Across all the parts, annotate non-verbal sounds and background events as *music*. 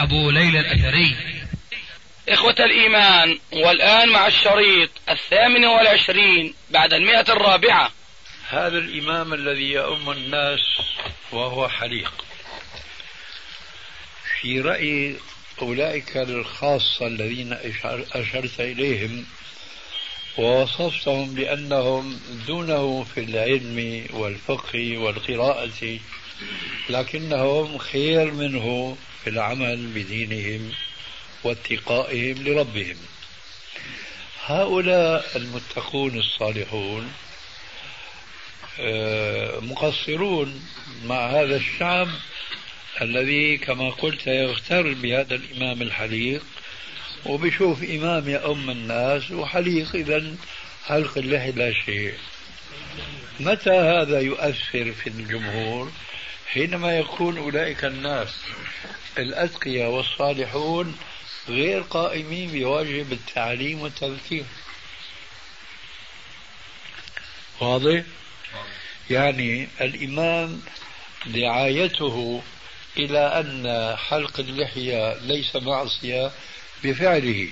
أبو ليلى الأثري. إخوة الإيمان والآن مع الشريط الثامن والعشرين بعد المئة الرابعة. هذا الإمام الذي يؤم الناس وهو حليق. في رأي أولئك الخاصة الذين أشرت إليهم ووصفتهم بأنهم دونه في العلم والفقه والقراءة لكنهم خير منه في العمل بدينهم واتقائهم لربهم. هؤلاء المتقون الصالحون آه، مقصرون مع هذا الشعب الذي كما قلت يغتر بهذا الإمام الحليق وبشوف إمام يأم الناس وحليق إذا حلق اللحية لا شيء؟ متى هذا يؤثر في الجمهور؟ حينما يكون أولئك الناس الأتقياء والصالحون غير قائمين بواجب التعليم والتذكير واضح؟ يعني الإمام دعايته إلى أن حلق اللحية ليس معصية بفعله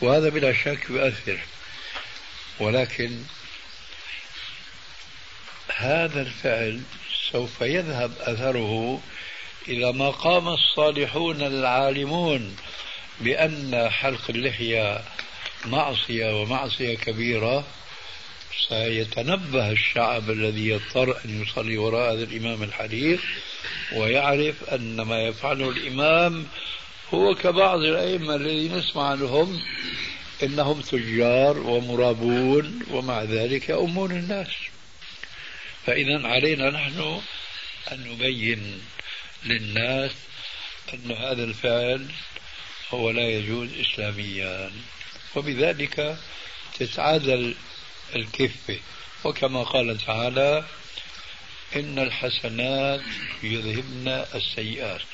وهذا بلا شك يؤثر ولكن هذا الفعل سوف يذهب أثره إلى ما قام الصالحون العالمون بأن حلق اللحية معصية ومعصية كبيرة. سيتنبه الشعب الذي يضطر أن يصلي وراء هذا الإمام الحديث ويعرف أن ما يفعله الإمام هو كبعض الأئمة الذين نسمع عنهم إنهم تجار ومرابون ومع ذلك يؤمون الناس. فإذا علينا نحن أن نبين للناس أن هذا الفعل هو لا يجوز إسلاميا. وبذلك تتعادل الكفة وكما قال تعالى إن الحسنات يذهبن السيئات.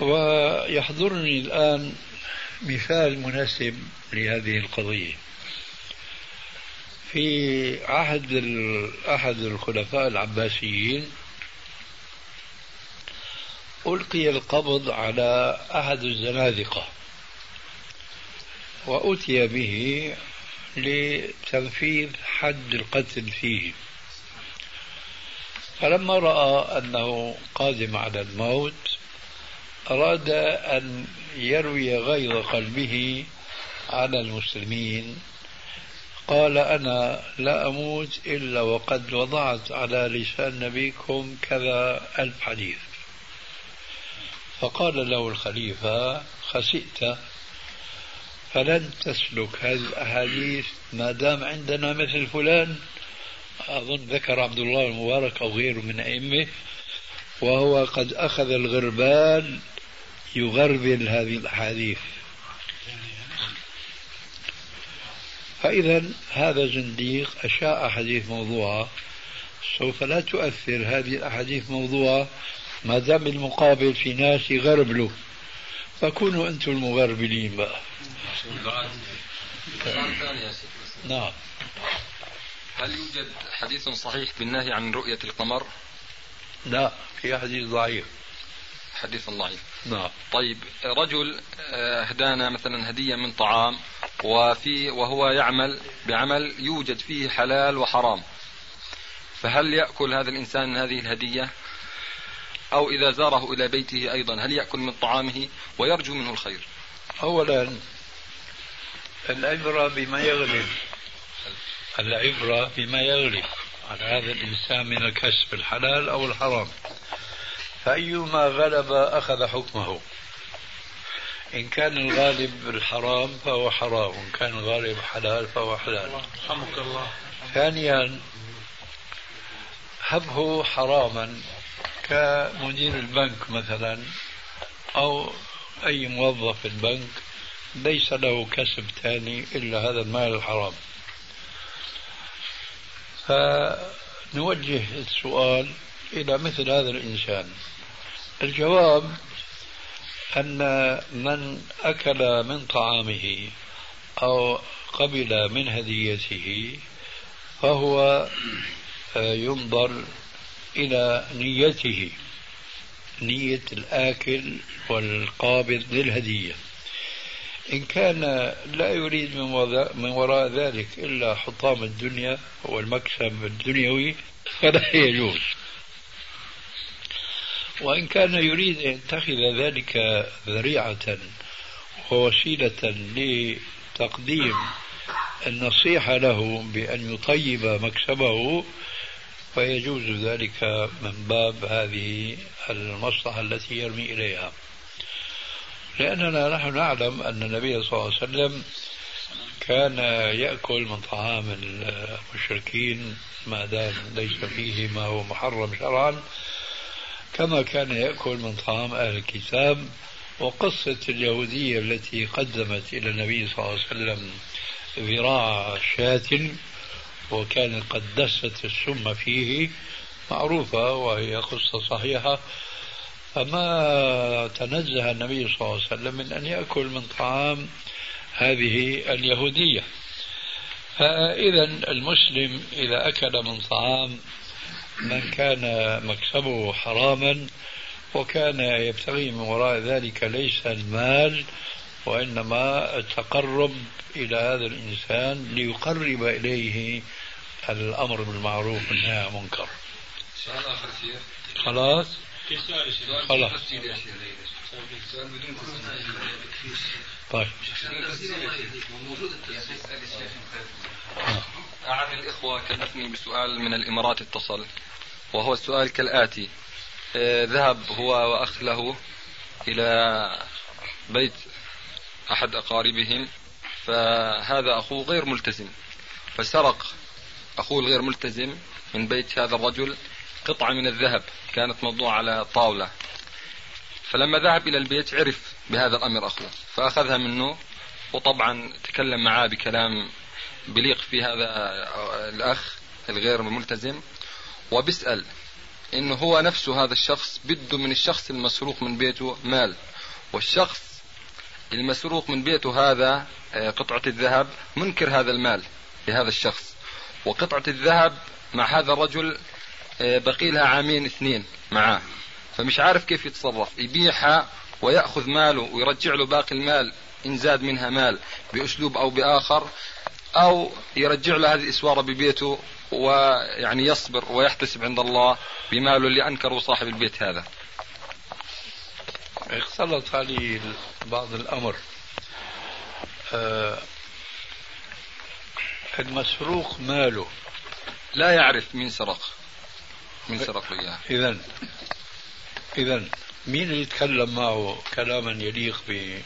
ويحضرني الآن مثال مناسب لهذه القضية. في عهد أحد الخلفاء العباسيين ألقي القبض على أحد الزنادقة وأتي به لتنفيذ حد القتل فيه. فلما رأى أنه قادم على الموت أراد أن يروي غيظ قلبه على المسلمين قال أنا لا أموت إلا وقد وضعت على لسان نبيكم كذا ألف حديث. فقال له الخليفة خسئت فلن تسلك هذه الأحاديث ما دام عندنا مثل فلان. أظن ذكر عبد الله المبارك أو غيره من أئمة وهو قد أخذ الغربال يغربل هذه الأحاديث. فإذا هذا زنديق أشاء حديث موضوعة سوف لا تؤثر هذه الأحاديث موضوعة ما دام المقابل في ناس يغربلوا فكونوا أنتم المغربلين بقى. نعم. هل يوجد حديث صحيح بالنهي عن رؤية القمر؟ لا في حديث ضعيف. حديث ضعيف. نعم. طيب رجل آه، اهدانا مثلا هدية من طعام وفي وهو يعمل بعمل يوجد فيه حلال وحرام. فهل يأكل هذا الإنسان هذه الهدية؟ أو إذا زاره إلى بيته أيضا هل يأكل من طعامه ويرجو منه الخير؟ اولا العبرة بما يغلب. العبرة بما يغلب على هذا الإنسان من الكسب الحلال أو الحرام. فأيما غلب أخذ حكمه. إن كان الغالب الحرام فهو حرام وإن كان الغالب حلال فهو حلال. رحمك الله. ثانيا هبه حراما كمدير البنك مثلا أو أي موظف في البنك ليس له كسب ثاني إلا هذا المال الحرام. فنوجه السؤال إلى مثل هذا الإنسان. الجواب أن من أكل من طعامه أو قبل من هديته فهو ينظر إلى نيته نية الآكل والقابض للهدية. إن كان لا يريد من وراء ذلك إلا حطام الدنيا والمكسب الدنيوي فلا يجوز. وإن كان يريد أن يتخذ ذلك ذريعة ووسيلة لتقديم النصيحة له بأن يطيب مكسبه فيجوز ذلك من باب هذه المصلحة التي يرمي إليها. لأننا نحن نعلم أن النبي صلى الله عليه وسلم كان يأكل من طعام المشركين ما دام ليس فيه ما هو محرم شرعا. كما كان يأكل من طعام أهل الكتاب وقصة اليهودية التي قدمت إلى النبي صلى الله عليه وسلم ذراع شاة وكانت قد دست السم فيه معروفة وهي قصة صحيحة. فما تنزه النبي صلى الله عليه وسلم من أن يأكل من طعام هذه اليهودية. فإذا المسلم إذا أكل من طعام من كان مكسبه حراما وكان يبتغي من وراء ذلك ليس المال وإنما التقرب إلى هذا الإنسان ليقرب إليه الأمر بالمعروف والنهي عن المنكر. سؤال آخر شيخ خلاص. خلاص طيب. أحد الإخوة كلفني بسؤال من الإمارات اتصل وهو السؤال كالآتي. آه، ذهب هو وأخ له إلى بيت أحد أقاربهم فهذا أخوه غير ملتزم. فسرق أخوه الغير ملتزم من بيت هذا الرجل قطعة من الذهب كانت موضوعة على طاولة. فلما ذهب إلى البيت عرف بهذا الأمر أخوه فأخذها منه وطبعا تكلم معاه بكلام بليق في هذا الأخ الغير الملتزم وبيسأل إنه هو نفسه هذا الشخص بده من الشخص المسروق من بيته مال والشخص المسروق من بيته هذا آه، قطعة الذهب منكر هذا المال لهذا الشخص. وقطعة الذهب مع هذا الرجل بقي لها عامين اثنين معاه. فمش عارف كيف يتصرف. يبيعها ويأخذ ماله ويرجع له باقي المال إن زاد منها مال بأسلوب أو بآخر أو يرجع له هذه الإسوارة ببيته ويعني يصبر ويحتسب عند الله بماله اللي أنكره صاحب البيت هذا. اختلط علي بعض الأمر. آه المسروق ماله؟ لا يعرف مين سرق. له إياه إذا إذا مين اللي يتكلم معه كلاما يليق ب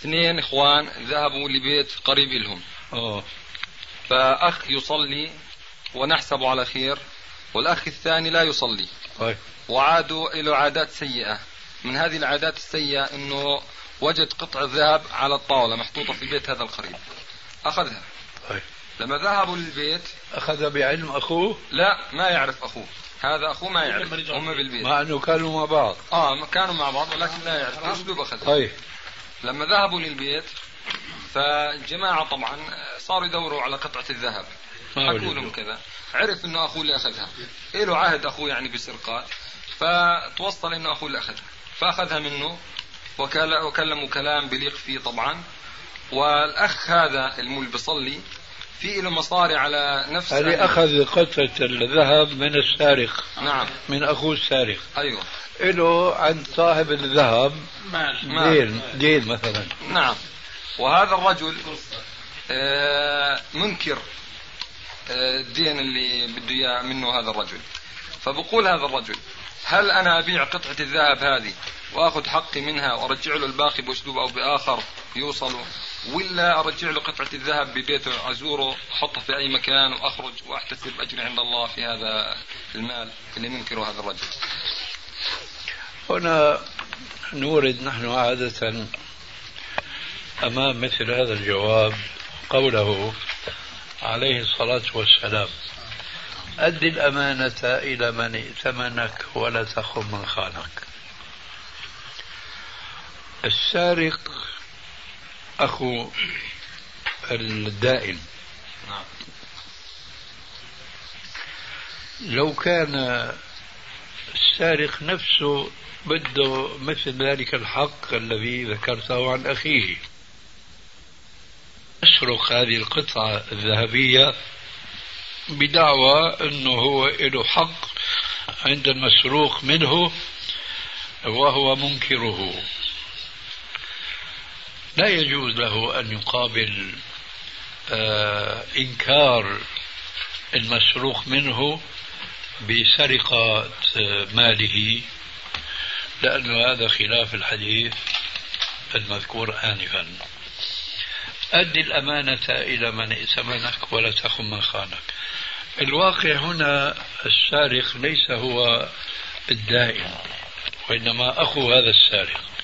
اثنين إخوان ذهبوا لبيت قريب لهم أوه. فأخ يصلي ونحسب على خير والأخ الثاني لا يصلي طيب. وعادوا إلى عادات سيئة من هذه العادات السيئة أنه وجد قطع ذهب على الطاولة محطوطة في بيت هذا القريب أخذها طيب. لما ذهبوا للبيت أخذ بعلم أخوه؟ لا ما يعرف أخوه. هذا أخوه ما يعرف هم بالبيت. مع أنه كانوا مع بعض. آه كانوا مع بعض ولكن لا يعرف. أسلوب أخذها طيب. لما ذهبوا للبيت فالجماعة طبعا صاروا يدوروا على قطعة الذهب. حكوا لهم كذا. عرف إنه أخوه اللي أخذها. له عهد أخوه يعني بسرقات. فتوصل إنه أخوه اللي أخذها. فأخذها منه وكلموا كلام بليق فيه طبعا. والأخ هذا اللي بيصلي في له مصاري على نفس اللي أخذ قطعة الذهب من السارق. نعم. من أخوه السارق. أيوه. له عند صاحب الذهب. مال دين دين مثلا. نعم. وهذا الرجل آه منكر. آه الدين اللي بده إياه منه هذا الرجل. فبقول هذا الرجل هل أنا أبيع قطعة الذهب هذه وأخذ حقي منها وأرجع له الباقي بأسلوب أو بآخر يوصل ولا أرجع له قطعة الذهب ببيته أزوره أحطه في أي مكان وأخرج وأحتسب اجري عند الله في هذا المال اللي ينكره هذا الرجل. هنا نورد نحن عادة أمام مثل هذا الجواب قوله عليه الصلاة والسلام أد الأمانة إلى من ائتمنك ولا تخن من خانك السارق أخو الدائن. لو كان السارق نفسه بده مثل ذلك الحق الذي ذكرته عن أخيه. يسرق هذه القطعة الذهبية بدعوى أنه هو له حق عند المسروق منه وهو منكره. لا يجوز له أن يقابل آه إنكار المسروق منه بسرقة ماله لأن هذا خلاف الحديث المذكور آنفا. أدي الأمانة إلى من ائتمنك ولا تخن من خانك. الواقع هنا السارق ليس هو الدائن وإنما أخو هذا السارق.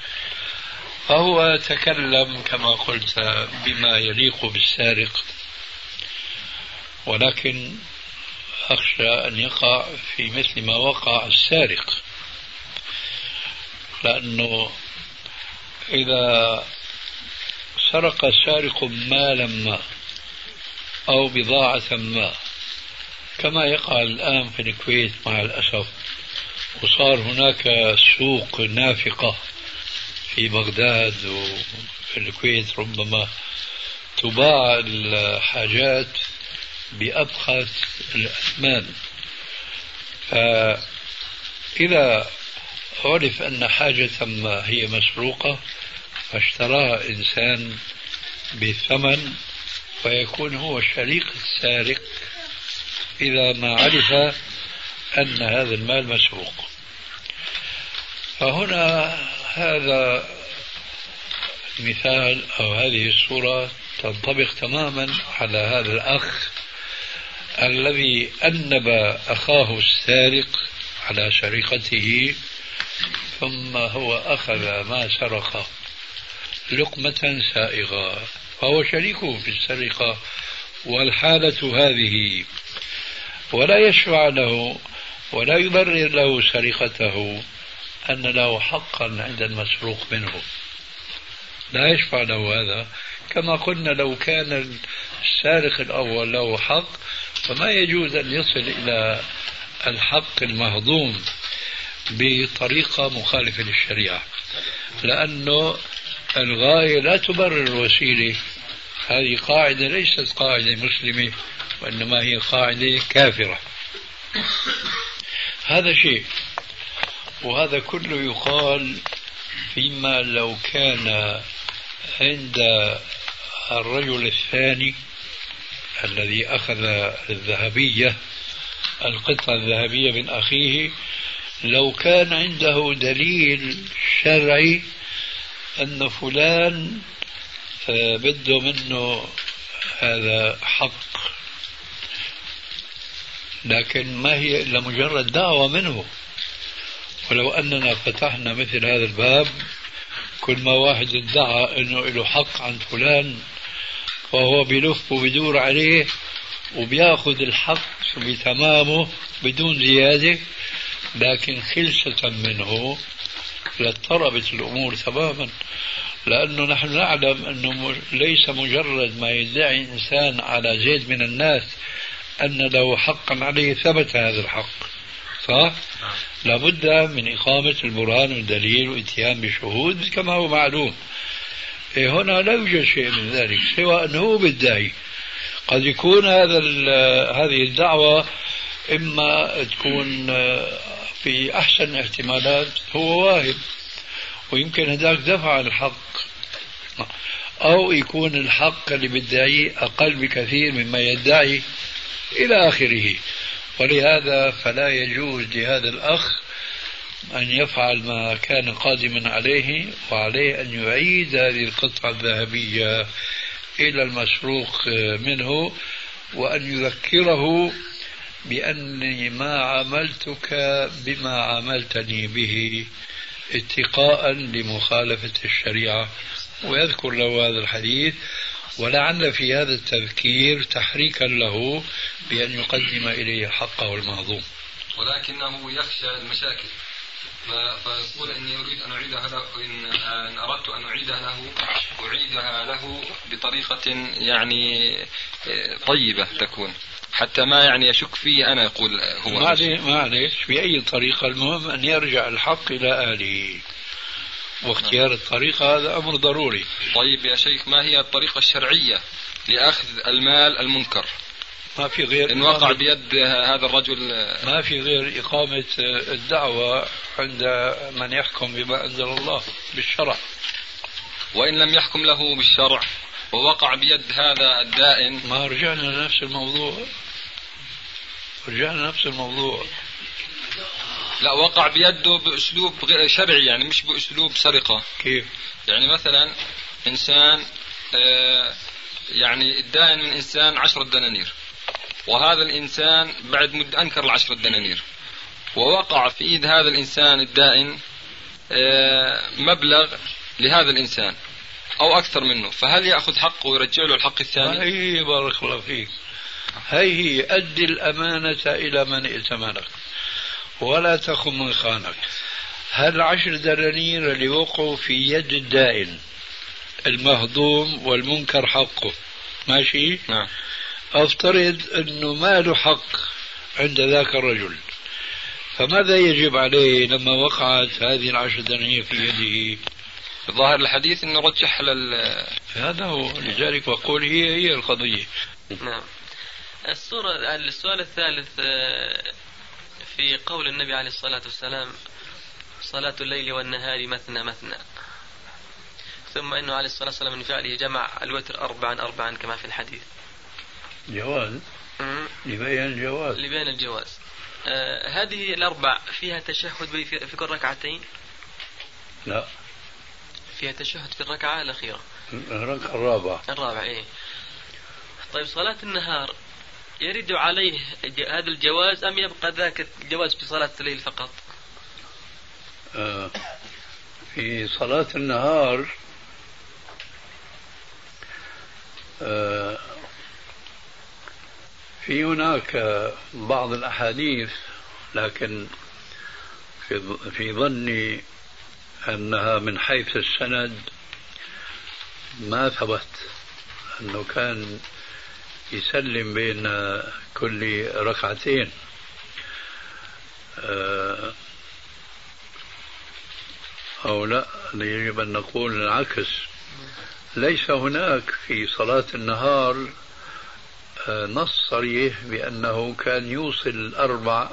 فهو تكلم كما قلت بما يليق بالسارق ولكن أخشى أن يقع في مثل ما وقع السارق لأنه إذا سرق سارق مالا ما أو بضاعة ما كما يقع الآن في الكويت مع الأسف وصار هناك سوق نافقة في بغداد وفي الكويت ربما تباع الحاجات بأبخس الأثمان. فإذا عرف أن حاجة ما هي مسروقة فاشتراها إنسان بثمن فيكون هو شريك السارق إذا ما عرف أن هذا المال مسروق. فهنا هذا المثال أو هذه الصورة تنطبق تماما على هذا الأخ الذي أنب أخاه السارق على سرقته ثم هو أخذ ما سرق لقمة سائغة فهو شريكه في السرقة والحالة هذه ولا يشفع له ولا يبرر له سرقته. أن له حقا عند المسروق منه. لا يشفع له هذا. كما قلنا لو كان السارق الأول له حق فما يجوز أن يصل إلى الحق المهضوم بطريقة مخالفة للشريعة. لأنه الغاية لا تبرر الوسيلة. هذه قاعدة ليست قاعدة مسلمة وإنما هي قاعدة كافرة. هذا شيء. وهذا كله يقال فيما لو كان عند الرجل الثاني الذي أخذ الذهبية القطعة الذهبية من أخيه لو كان عنده دليل شرعي أن فلان آه، بده منه هذا حق. لكن ما هي إلا مجرد دعوة منه. ولو أننا فتحنا مثل هذا الباب كل ما واحد ادعى أنه له حق عند فلان فهو بلف وبدور عليه وبيأخذ الحق بتمامه بدون زيادة لكن خلسة منه لاضطربت الأمور تماما. لأنه نحن نعلم أنه ليس مجرد ما يدعي إنسان على زيد من الناس أن له حقا عليه ثبت هذا الحق. صح؟ لابد من إقامة البرهان والدليل والإتيان بشهود كما هو معلوم. إيه هنا لا يوجد شيء من ذلك سوى أنه هو بالداعي. قد يكون هذا هذه الدعوة إما تكون في أحسن الاحتمالات هو واهب ويمكن هذاك دفع الحق. أو يكون الحق اللي بيدعيه أقل بكثير مما يدعي إلى آخره. ولهذا فلا يجوز لهذا الأخ أن يفعل ما كان قادما عليه وعليه أن يعيد هذه القطعة الذهبية إلى المسروق منه وأن يذكره بأني ما عاملتك بما عاملتني به اتقاء لمخالفة الشريعة. ويذكر له هذا الحديث. ولعل في هذا التذكير تحريكا له بأن يقدم إليه حقه المهضوم ولكنه يخشى المشاكل. فيقول إني أريد أن أعيدها له ان أردت أن أعيدها له أعيدها له بطريقة يعني طيبة تكون. حتى ما يعني يشك في أنا يقول هو. معلش معلش بأي طريقة المهم أن يرجع الحق إلى اهله واختيار الطريقة هذا أمر ضروري. طيب يا شيخ ما هي الطريقة الشرعية لأخذ المال المنكر؟ ما في غير إن وقع بيد هذا الرجل ما في غير إقامة الدعوة عند من يحكم بما أنزل الله بالشرع. وإن لم يحكم له بالشرع ووقع بيد هذا الدائن. ما رجعنا لنفس الموضوع. رجعنا لنفس الموضوع. لا وقع بيده بأسلوب شرعي يعني مش بأسلوب سرقة. كيف؟ يعني مثلا إنسان آه، يعني الدائن من إنسان عشرة دنانير. وهذا الإنسان بعد مدة أنكر العشرة دنانير. ووقع في إيد هذا الإنسان الدائن آه، مبلغ لهذا الإنسان أو أكثر منه. فهل يأخذ حقه ويرجع له الحق الثاني؟ هي بارك الله فيك. هي هي أدي الأمانة إلى من ائتمنك. ولا تخن من خانك. هل عشر دنانير اللي وقعوا في يد الدائن المهضوم والمنكر حقه؟ ماشي؟ نعم. أفترض إنه ما له حق عند ذاك الرجل. فماذا يجب عليه لما وقعت هذه العشر دنانير في يده؟ ظاهر الحديث إنه رجح لل هذا هو. لذلك بقول هي هي القضية. نعم. الصورة السؤال الثالث آه، في قول النبي عليه الصلاة والسلام صلاة الليل والنهار مثنى مثنى. ثم إنه عليه الصلاة والسلام من فعله جمع الوتر أربعا أربعا كما في الحديث. جواز؟ لبيان الجواز. لبيان الجواز. آه هذه الأربع فيها تشهد في كل ركعتين؟ لا. فيها تشهد في الركعة الأخيرة. الركعة الرابعة. الرابعة إيه. طيب صلاة النهار يرد عليه هذا الجواز أم يبقى ذاك الجواز في صلاة الليل فقط؟ آه في صلاة النهار آه في هناك بعض الأحاديث لكن في في ظني أنها من حيث السند ما ثبت أنه كان يسلم بين كل ركعتين. آه، أو لا يجب أن نقول العكس. ليس هناك في صلاة النهار نص صريح بأنه كان يوصل الأربع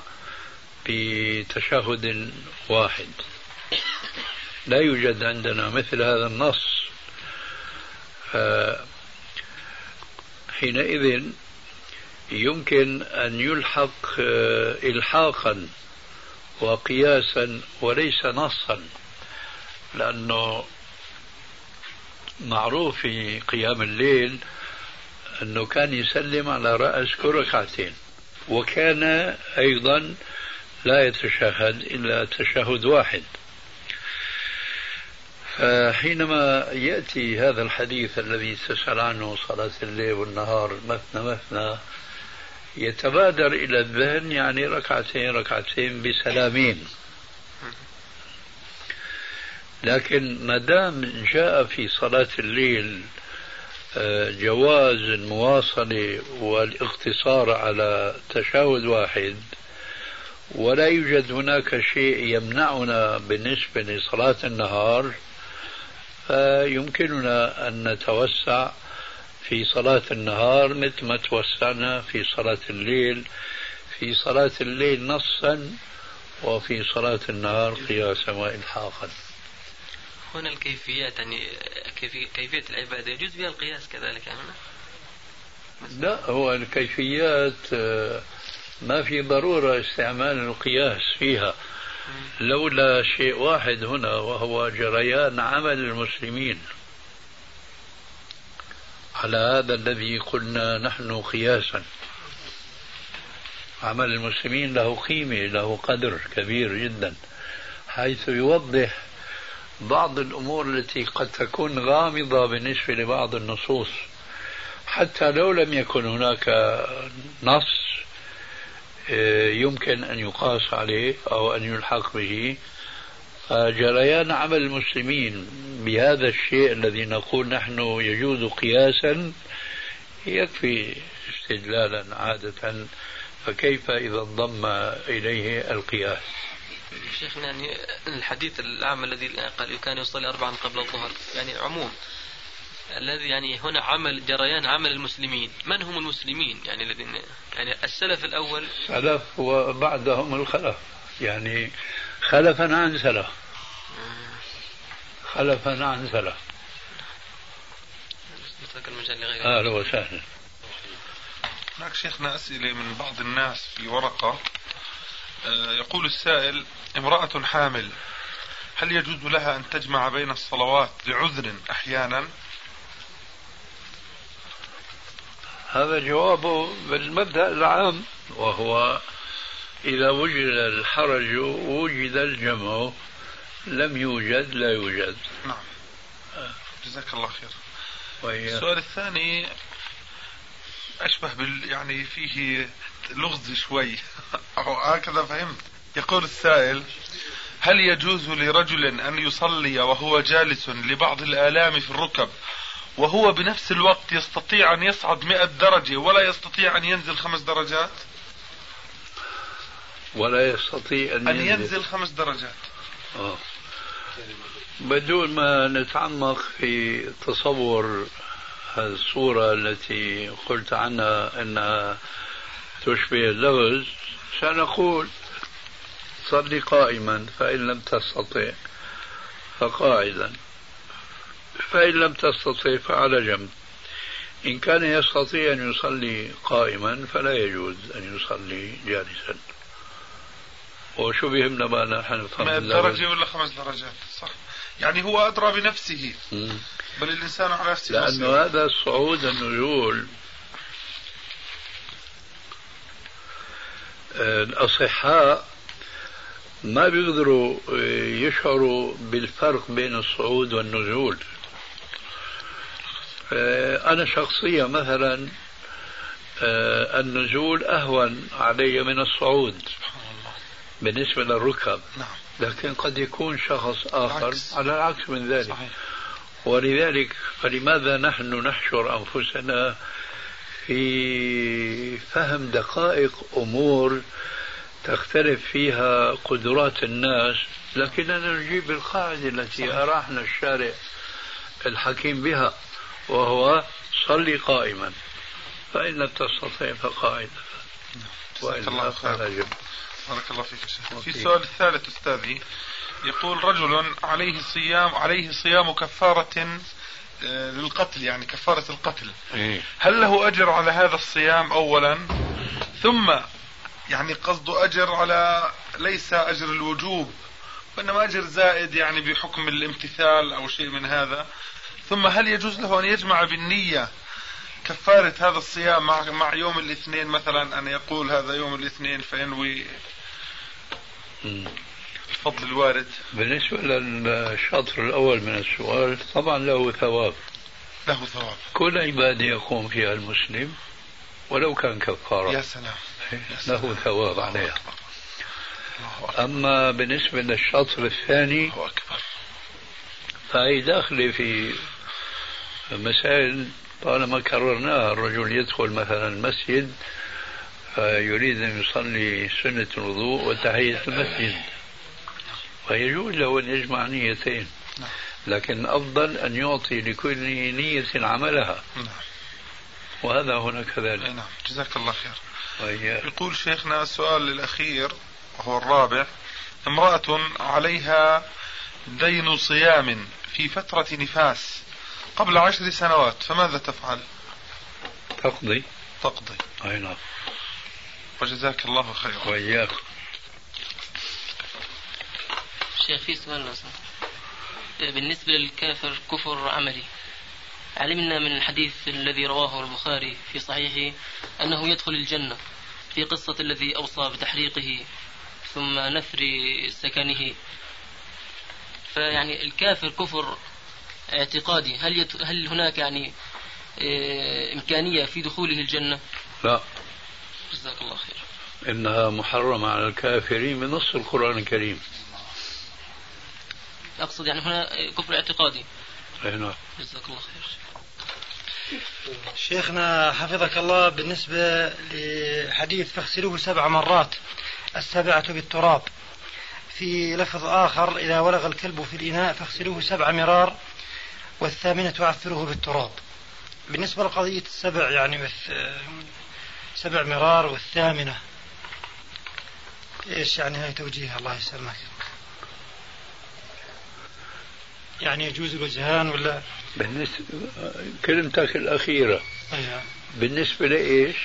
بتشهد واحد. لا يوجد عندنا مثل هذا النص. حينئذ يمكن أن يلحق إلحاقا وقياسا وليس نصا لأنه معروف في قيام الليل أنه كان يسلم على رأس كل ركعتين وكان أيضا لا يتشهد إلا تشهد واحد. فحينما يأتي هذا الحديث الذي تسأل عنه صلاة الليل والنهار مثنى مثنى يتبادر إلى الذهن يعني ركعتين ركعتين بسلامين. لكن ما دام جاء في صلاة الليل جواز المواصلة والاقتصار على تشهد واحد ولا يوجد هناك شيء يمنعنا بالنسبة لصلاة النهار فيمكننا أن نتوسع في صلاة النهار مثل ما توسعنا في صلاة الليل في صلاة الليل نصا وفي صلاة النهار قياسا وإلحاقا. هنا الكيفيات يعني كيفية العبادة يجوز فيها القياس كذلك يعني لا هو الكيفيات آه، ما في ضرورة استعمال القياس فيها. لولا شيء واحد هنا وهو جريان عمل المسلمين. على هذا الذي قلنا نحن قياسا. عمل المسلمين له قيمة له قدر كبير جدا حيث يوضح بعض الأمور التي قد تكون غامضة بالنسبة لبعض النصوص. حتى لو لم يكن هناك نص يمكن أن يقاس عليه أو أن يلحق به. فجريان عمل المسلمين بهذا الشيء الذي نقول نحن يجوز قياسا يكفي استدلالا عادة. فكيف إذا انضم إليه القياس؟ شيخنا يعني الحديث الأعمى الذي قال كان يصلي أربعا قبل الظهر يعني عموم الذي يعني هنا عمل جريان عمل المسلمين. من هم المسلمين؟ يعني الذين يعني السلف الأول. سلف وبعدهم الخلف. يعني خلفا عن سلف. خلفا عن سلف. أهلا وسهلا. هناك شيخنا أسئلة من بعض الناس في ورقة. آه، يقول السائل امرأة حامل هل يجوز لها أن تجمع بين الصلوات لعذر أحيانا؟ هذا جوابه بالمبدأ العام وهو إذا وجد الحرج وجد الجمع لم يوجد لا يوجد. نعم. جزاك الله خير. السؤال الثاني أشبه بال يعني فيه لغز شوي. *laughs* أو هكذا فهمت. يقول السائل هل يجوز لرجل أن يصلي وهو جالس لبعض الآلام في الركب وهو بنفس الوقت يستطيع أن يصعد مئة درجة ولا يستطيع أن ينزل خمس درجات؟ ولا يستطيع أن, أن ينزل, ينزل خمس درجات. آه. بدون ما نتعمق في تصور الصورة التي قلت عنها أنها تشبه اللغز سنقول صلي قائما فإن لم تستطع فقاعدا. فإن لم تستطع فعلى جنب. إن كان يستطيع أن يصلي قائما فلا يجوز أن يصلي جالسا. وشو بيهمنا بقى نحن نفهم درجة ولا خمس درجات؟ صح. يعني هو أدرى بنفسه. بل الإنسان على نفسه. لأنه هذا الصعود النزول. الأصحاء ما بيقدروا يشعروا بالفرق بين الصعود والنزول. أنا شخصيا مثلا النزول أهون علي من الصعود بالنسبة للركب نعم. لكن قد يكون شخص آخر. على العكس من ذلك. ولذلك فلماذا نحن نحشر أنفسنا في فهم دقائق أمور تختلف فيها قدرات الناس لكننا نجيب القاعدة التي. أراحنا الشارع الحكيم بها وهو صلي قائما. فإن لم تستطع فقاعدا. وإلا فلا جنب بارك الله فيك في السؤال الثالث أستاذي. يقول رجل عليه صيام عليه صيام كفارة آه، للقتل يعني كفارة القتل. إيه. هل له أجر على هذا الصيام أولا؟ ثم يعني قصده أجر على ليس أجر الوجوب وإنما أجر زائد يعني بحكم الامتثال أو شيء من هذا. ثم هل يجوز له أن يجمع بالنية كفارة هذا الصيام مع مع يوم الاثنين مثلا؟ أن يقول هذا يوم الاثنين فينوي الفضل الوارد. بالنسبة للشطر الأول من السؤال طبعا له ثواب. له ثواب. كل عبادة يقوم فيها المسلم ولو كان كفارة. يا سلام. له ثواب عليها. أما بالنسبة للشطر الثاني فهي داخلة في مسائل طالما كررناها الرجل يدخل مثلا المسجد فيريد أن يصلي سنة الوضوء وتحية المسجد. فيجوز له أن يجمع نيتين لكن أفضل أن يعطي لكل نية عملها. وهذا هنا كذلك. نعم. جزاك الله خير. وإياك. يقول شيخنا السؤال الأخير وهو الرابع. امرأة عليها دين صيام في فترة نفاس. قبل عشر سنوات فماذا تفعل؟ تقضي. تقضي. أي نعم. وجزاك الله خيرا. وإياك. شيخ في سؤال بالنسبة للكافر كفر عملي علمنا من الحديث الذي رواه البخاري في صحيحه أنه يدخل الجنة في قصة الذي أوصى بتحريقه ثم نثر سكنه. فيعني الكافر كفر اعتقادي. هل يت... هل هناك يعني إيه إمكانية في دخوله الجنة؟ لا. جزاك الله خير. إنها محرمة على الكافرين بنص القرآن الكريم. أقصد يعني هنا كفر اعتقادي. أي نعم. جزاك الله خير. شيخنا حفظك الله بالنسبة لحديث فاغسلوه سبع مرات السبعة بالتراب. في لفظ آخر إذا ولغ الكلب في الإناء فاغسلوه سبع مرار. والثامنة عفروه بالتراب. بالنسبة لقضية السبع يعني سبع مرار والثامنة إيش يعني هاي توجيهها الله يسلمك. يعني يجوز الوجهان ولا؟ بالنسبة كلمتك الأخيرة. أيها. بالنسبة لإيش؟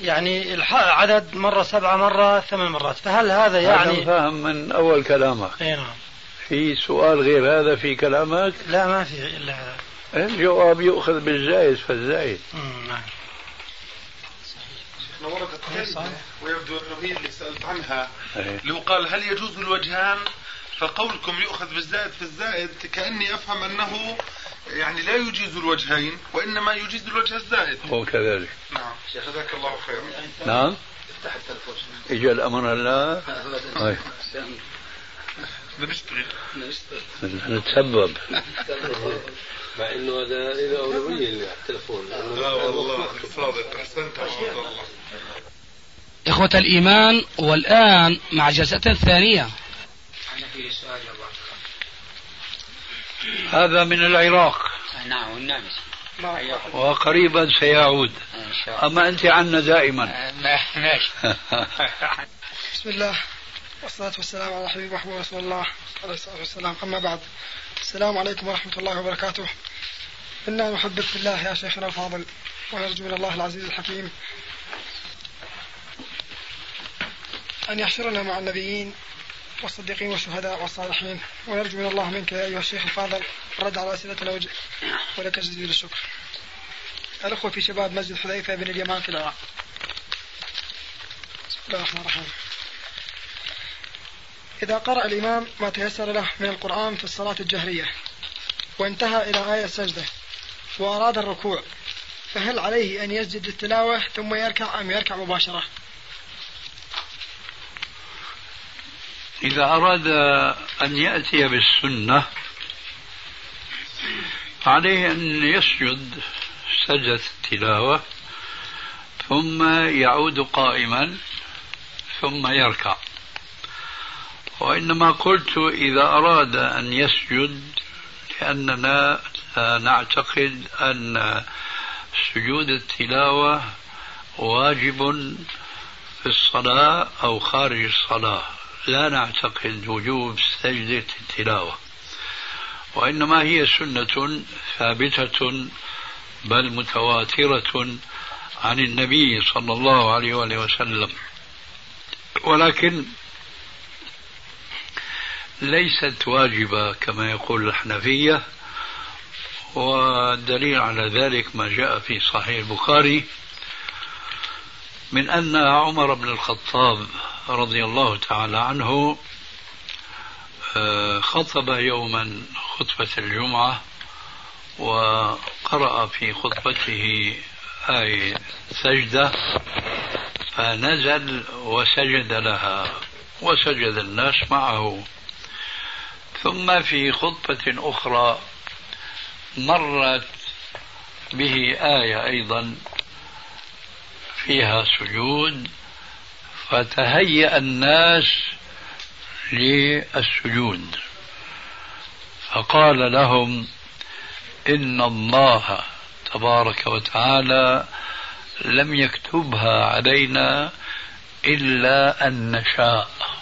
يعني عدد مرة سبعة مرة ثمان مرات. فهل هذا يعني هذا فهم من أول كلامك. أي نعم. في سؤال غير هذا في كلامك؟ لا ما في إلا هذا الجواب يؤخذ بالزائد فالزائد. نعم. وردت ويبدو أنه هي اللي سألت عنها. لو قال هل يجوز الوجهان فقولكم يؤخذ بالزائد في الزائد كأني أفهم أنه يعني لا يجيز الوجهين وإنما يجيز الوجه الزائد. هو كذلك. نعم. جزاك الله خيرا. نعم. افتح التلفون اجى الأمر هلا طيب بنشتغل نتسبب. مع إنه هذا له أولوية التلفون لا والله صادق. أحسنت الله. إخوة الإيمان والآن مع جلسة ثانية. هذا من العراق. نعم والنامس وقريبا سيعود. أما أنت عنا دائما. ماشي. *laughs* بسم الله. والصلاة والسلام على حبيب محمد رسول الله. عليه الصلاة والسلام. أما بعد السلام عليكم ورحمة الله وبركاته. إنا نحبك في الله يا شيخنا الفاضل ونرجو من الله العزيز الحكيم أن يحشرنا مع النبيين والصديقين والشهداء والصالحين. ونرجو من الله منك يا أيها الشيخ الفاضل الرد على أسئلتنا ولك جزيل الشكر. الأخوة في شباب مسجد حذيفة بن اليمان في العراق بسم الله الرحمن الرحيم. إذا قرأ الإمام ما تيسر له من القرآن في الصلاة الجهرية وانتهى إلى آية السجدة وأراد الركوع فهل عليه أن يسجد للتلاوة ثم يركع أم يركع مباشرة؟ إذا أراد أن يأتي بالسنة عليه أن يسجد سجدة التلاوة ثم يعود قائما ثم يركع. وإنما قلت إذا أراد أن يسجد لأننا نعتقد أن سجود التلاوة واجب في الصلاة أو خارج الصلاة. لا نعتقد وجوب سجدة التلاوة. وإنما هي سنة ثابتة بل متواترة عن النبي صلى الله عليه وآله وسلم. ولكن ليست واجبة كما يقول الحنفية والدليل على ذلك ما جاء في صحيح البخاري من أن عمر بن الخطاب رضي الله تعالى عنه آه، خطب يوما خطبة الجمعة وقرأ في خطبته آية سجدة فنزل وسجد لها وسجد الناس معه. ثم في خطبة أخرى مرت به آية أيضا فيها سجود فتهيأ الناس للسجود. فقال لهم إن الله تبارك وتعالى لم يكتبها علينا إلا أن نشاء.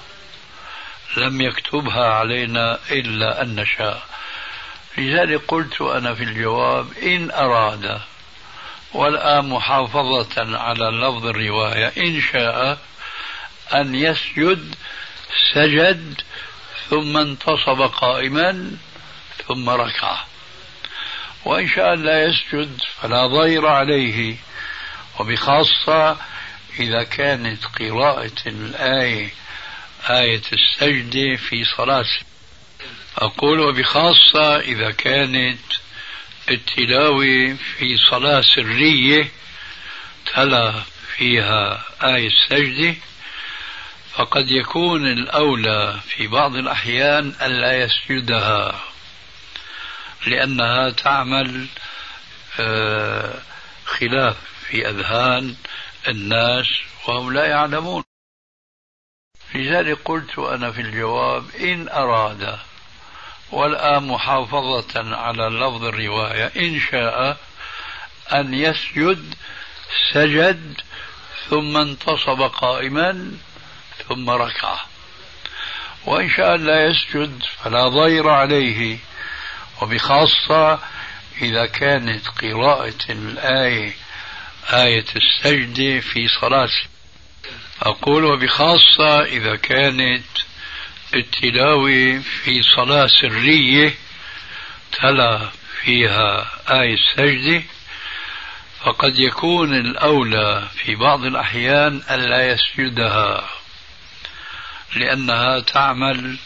لم يكتبها علينا إلا أن نشاء. لذلك قلت أنا في الجواب إن أراد والآن محافظة على لفظ الرواية إن شاء أن يسجد سجد ثم انتصب قائما ثم ركع. وإن شاء لا يسجد فلا ضير عليه. وبخاصة إذا كانت قراءة الآية آية السجدة في صلاة أقول وبخاصة إذا كانت التلاوة في صلاة سرية تلا فيها آية السجدة فقد يكون الأولى في بعض الأحيان ألا يسجدها لأنها تعمل آه، خلاف في أذهان الناس وهم لا يعلمون. لذلك قلت أنا في الجواب إن أراد والآن محافظة على لفظ الرواية إن شاء أن يسجد سجد ثم انتصب قائما ثم ركع. وإن شاء لا يسجد فلا ضير عليه. وبخاصة إذا كانت قراءة الآية آية السجدة في صلاة أقول وبخاصة إذا كانت التلاوة في صلاة سرية تلا فيها آية السجدة فقد يكون الأولى في بعض الأحيان ألا يسجدها لأنها تعمل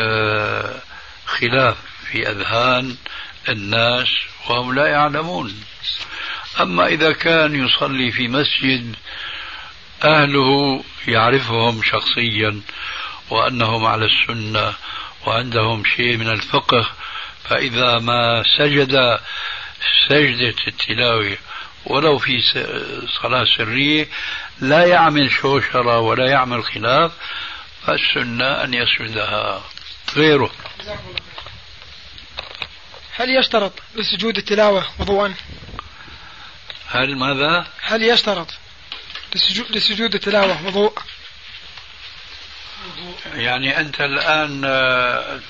آه، خلاف في أذهان الناس وهم لا يعلمون. أما إذا كان يصلي في مسجد أهله يعرفهم شخصيا وأنهم على السنة وعندهم شيء من الفقه فإذا ما سجد سجدة التلاوة ولو في صلاة سرية لا يعمل شوشرة ولا يعمل خلاف فالسنة أن يسجدها غيره هل يشترط لسجود التلاوة وضوءا؟ هل ماذا؟ هل يشترط لسجود التلاوة وضوء؟ يعني أنت الآن آه،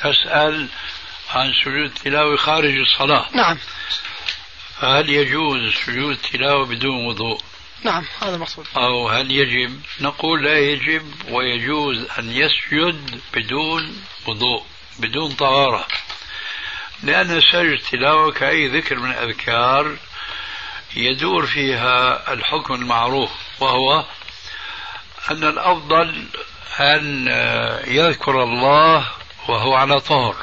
تسأل عن سجود التلاوة خارج الصلاة. نعم. فهل يجوز سجود التلاوة بدون وضوء؟ نعم هذا المقصود. أو هل يجب؟ نقول لا يجب ويجوز أن يسجد بدون وضوء بدون طهارة. لأن سجد التلاوة كأي ذكر من الأذكار يدور فيها الحكم المعروف وهو أن الأفضل أن يذكر الله وهو على طهر.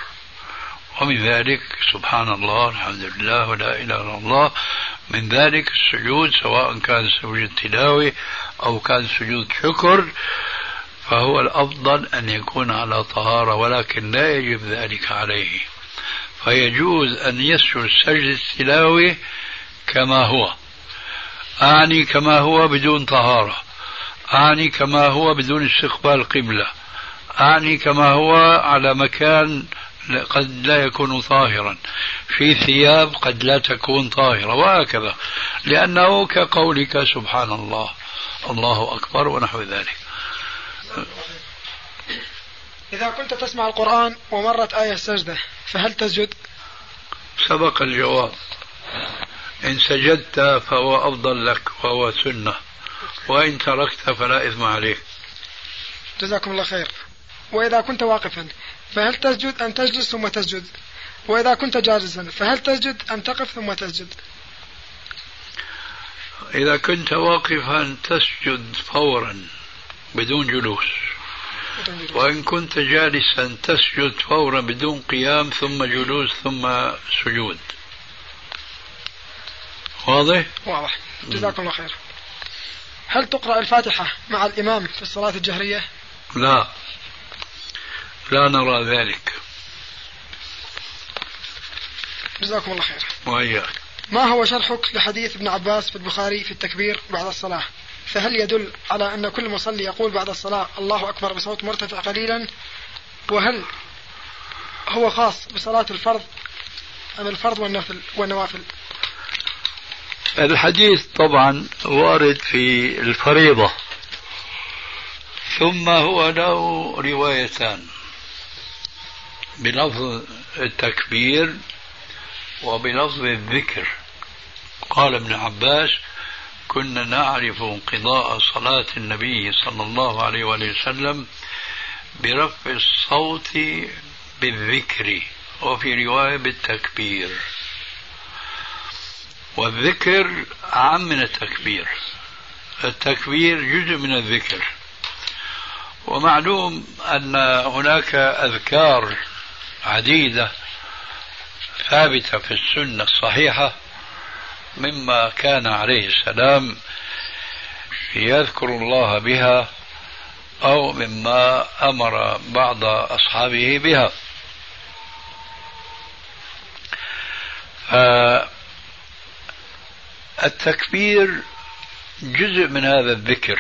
ومن ذلك سبحان الله الحمد لله ولا إله إلا الله. من ذلك السجود سواء كان سجود تلاوة أو كان سجود شكر فهو الأفضل أن يكون على طهارة ولكن لا يجب ذلك عليه. فيجوز أن يسجد سجد التلاوة كما هو. أعني كما هو بدون طهارة. أعني كما هو بدون استقبال قبلة. أعني كما هو على مكان قد لا يكون طاهرا. في ثياب قد لا تكون طاهرة. وهكذا. لأنه كقولك سبحان الله. الله أكبر ونحو ذلك. إذا كنت تسمع القرآن ومرت آية السجدة فهل تسجد؟ سبق الجواب. إن سجدت فهو أفضل لك وهو سنة وإن تركت فلا إثم عليك. جزاكم الله خير. وإذا كنت واقفا فهل تسجد أن تجلس ثم تسجد؟ وإذا كنت جالسا فهل تسجد أن تقف ثم تسجد؟ إذا كنت واقفا تسجد فورا بدون جلوس. وإن كنت جالسا تسجد فورا بدون قيام ثم جلوس ثم سجود. واضح؟ واضح. جزاكم الله خير. هل تقرأ الفاتحة مع الإمام في الصلاة الجهرية؟ لا. لا نرى ذلك. جزاكم الله خير. وإياك. ما هو شرحك لحديث ابن عباس في البخاري في التكبير بعد الصلاة؟ فهل يدل على أن كل مصلي يقول بعد الصلاة الله أكبر بصوت مرتفع قليلا؟ وهل هو خاص بصلاة الفرض أم الفرض والنفل والنوافل؟ الحديث طبعا وارد في الفريضة. ثم هو له روايتان. بلفظ التكبير وبلفظ الذكر. قال ابن عباس كنا نعرف انقضاء صلاة النبي صلى الله عليه وسلم برفع الصوت بالذكر وفي رواية بالتكبير. والذكر أعم من التكبير. التكبير جزء من الذكر. ومعلوم أن هناك أذكار عديدة ثابتة في السنة الصحيحة مما كان عليه السلام يذكر الله بها أو مما أمر بعض أصحابه بها. التكبير جزء من هذا الذكر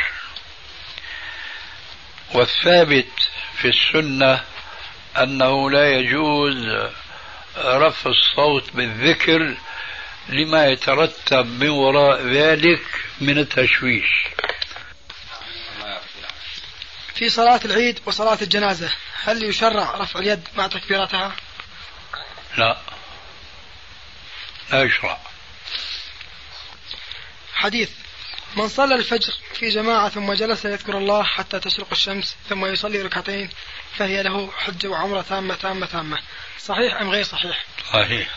والثابت في السنة أنه لا يجوز رفع الصوت بالذكر لما يترتب من وراء ذلك من التشويش. في صلاة العيد وصلاة الجنازة هل يشرع رفع اليد مع تكبيراتها؟ لا. لا يشرع. حديث. من صلى الفجر في جماعة ثم جلس يذكر الله حتى تشرق الشمس ثم يصلي ركعتين فهي له حجة وعمرة تامة تامة تامة. صحيح أم غير صحيح؟ صحيح.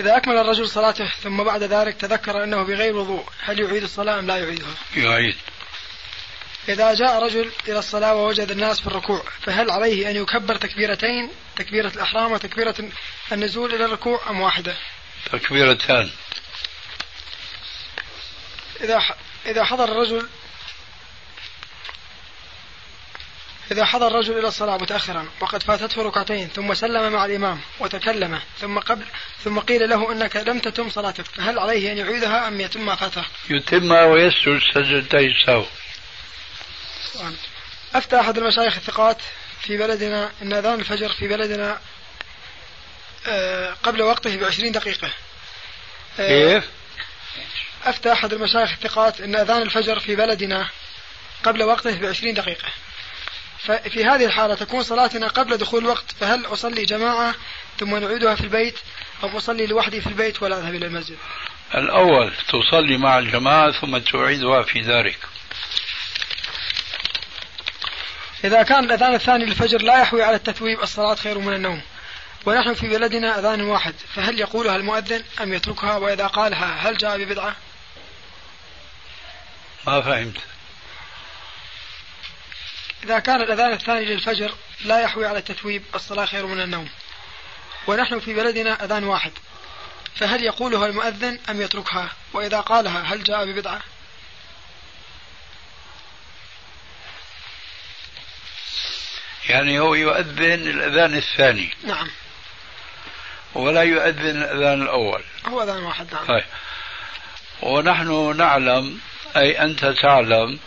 إذا أكمل الرجل صلاته ثم بعد ذلك تذكر أنه بغير وضوء هل يعيد الصلاة أم لا يعيدها؟ يعيد. إذا جاء رجل إلى الصلاة ووجد الناس في الركوع فهل عليه أن يكبر تكبيرتين؟ تكبيرة الإحرام وتكبيرة النزول إلى الركوع أم واحدة؟ تكبيرتان. إذا إذا حضر الرجل إذا حضر الرجل إلى الصلاة متأخرا وقد فاتته ركعتين ثم سلم مع الإمام وتكلم ثم قبل ثم قيل له أنك لم تتم صلاتك فهل عليه أن يعيدها أم يتم ما فاته؟ يتمها ويسجد سجدتي السهو. أفتى أحد المشايخ الثقات في بلدنا أن أذان الفجر في بلدنا آه، قبل وقته بعشرين دقيقة. آه، كيف؟ أفتى أحد المشايخ الثقات أن أذان الفجر في بلدنا قبل وقته بعشرين دقيقة. ففي هذه الحالة تكون صلاتنا قبل دخول الوقت فهل أصلي جماعة ثم نعيدها في البيت أو أصلي لوحدي في البيت ولا أذهب إلى المسجد؟ الأول تصلي مع الجماعة ثم تعيدها في دارك. إذا كان الأذان الثاني للفجر لا يحوي على التثويب الصلاة خير من النوم. ونحن في بلدنا أذان واحد فهل يقولها المؤذن أم يتركها؟ وإذا قالها هل جاء ببدعة؟ ما فهمت. إذا كان الأذان الثاني للفجر لا يحوي على التثويب الصلاة خير من النوم. ونحن في بلدنا أذان واحد. فهل يقولها المؤذن أم يتركها؟ وإذا قالها هل جاء ببدعة؟ يعني هو يؤذن الأذان الثاني. نعم. ولا يؤذن الأذان الأول. هو أذان واحد نعم. طيب. ونحن نعلم أي أنت تعلم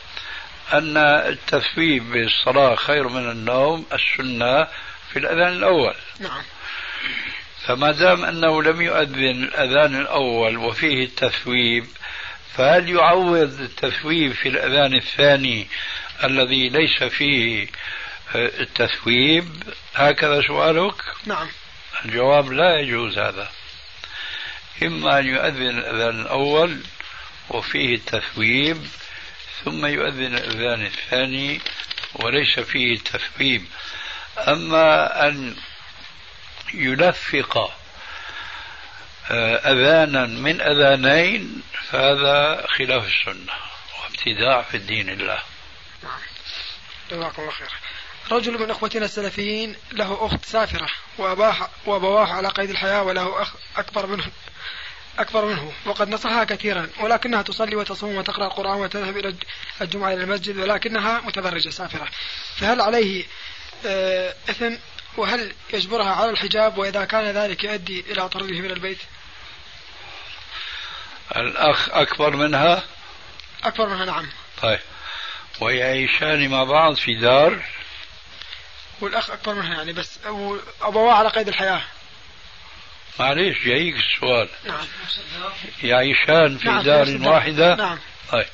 أن التثويب بالصلاة خير من النوم السنة في الأذان الأول. نعم. فما دام أنه لم يؤذن الأذان الأول وفيه التثويب فهل يعوض التثويب في الأذان الثاني الذي ليس فيه التثويب؟ هكذا سؤالك؟ نعم. الجواب لا يجوز هذا. إما أن يؤذن الأذان الأول وفيه التثويب ثم يؤذن الأذان الثاني وليس فيه تثويب. أما أن يلفق آه، أذانا من أذانين فهذا خلاف السنة وابتداع في الدين الله. جزاكم الله خير رجل من إخوتنا السلفيين له أخت سافرة واباه وأبواه على قيد الحياة وله أخ أكبر منه أكبر منه وقد نصحها كثيرا ولكنها تصلي وتصوم وتقرأ القرآن وتذهب إلى الجمعة إلى المسجد ولكنها متبرجة سافرة. فهل عليه آه، إثم؟ وهل يجبرها على الحجاب؟ وإذا كان ذلك يؤدي إلى طرده من البيت؟ الأخ أكبر منها؟ أكبر منها نعم. طيب. ويعيشان مع بعض في دار؟ والأخ أكبر منها يعني بس أبواه على قيد الحياة. معليش جايك السؤال. نعم. يعيشان في نعم دار واحدة. نعم. طيب.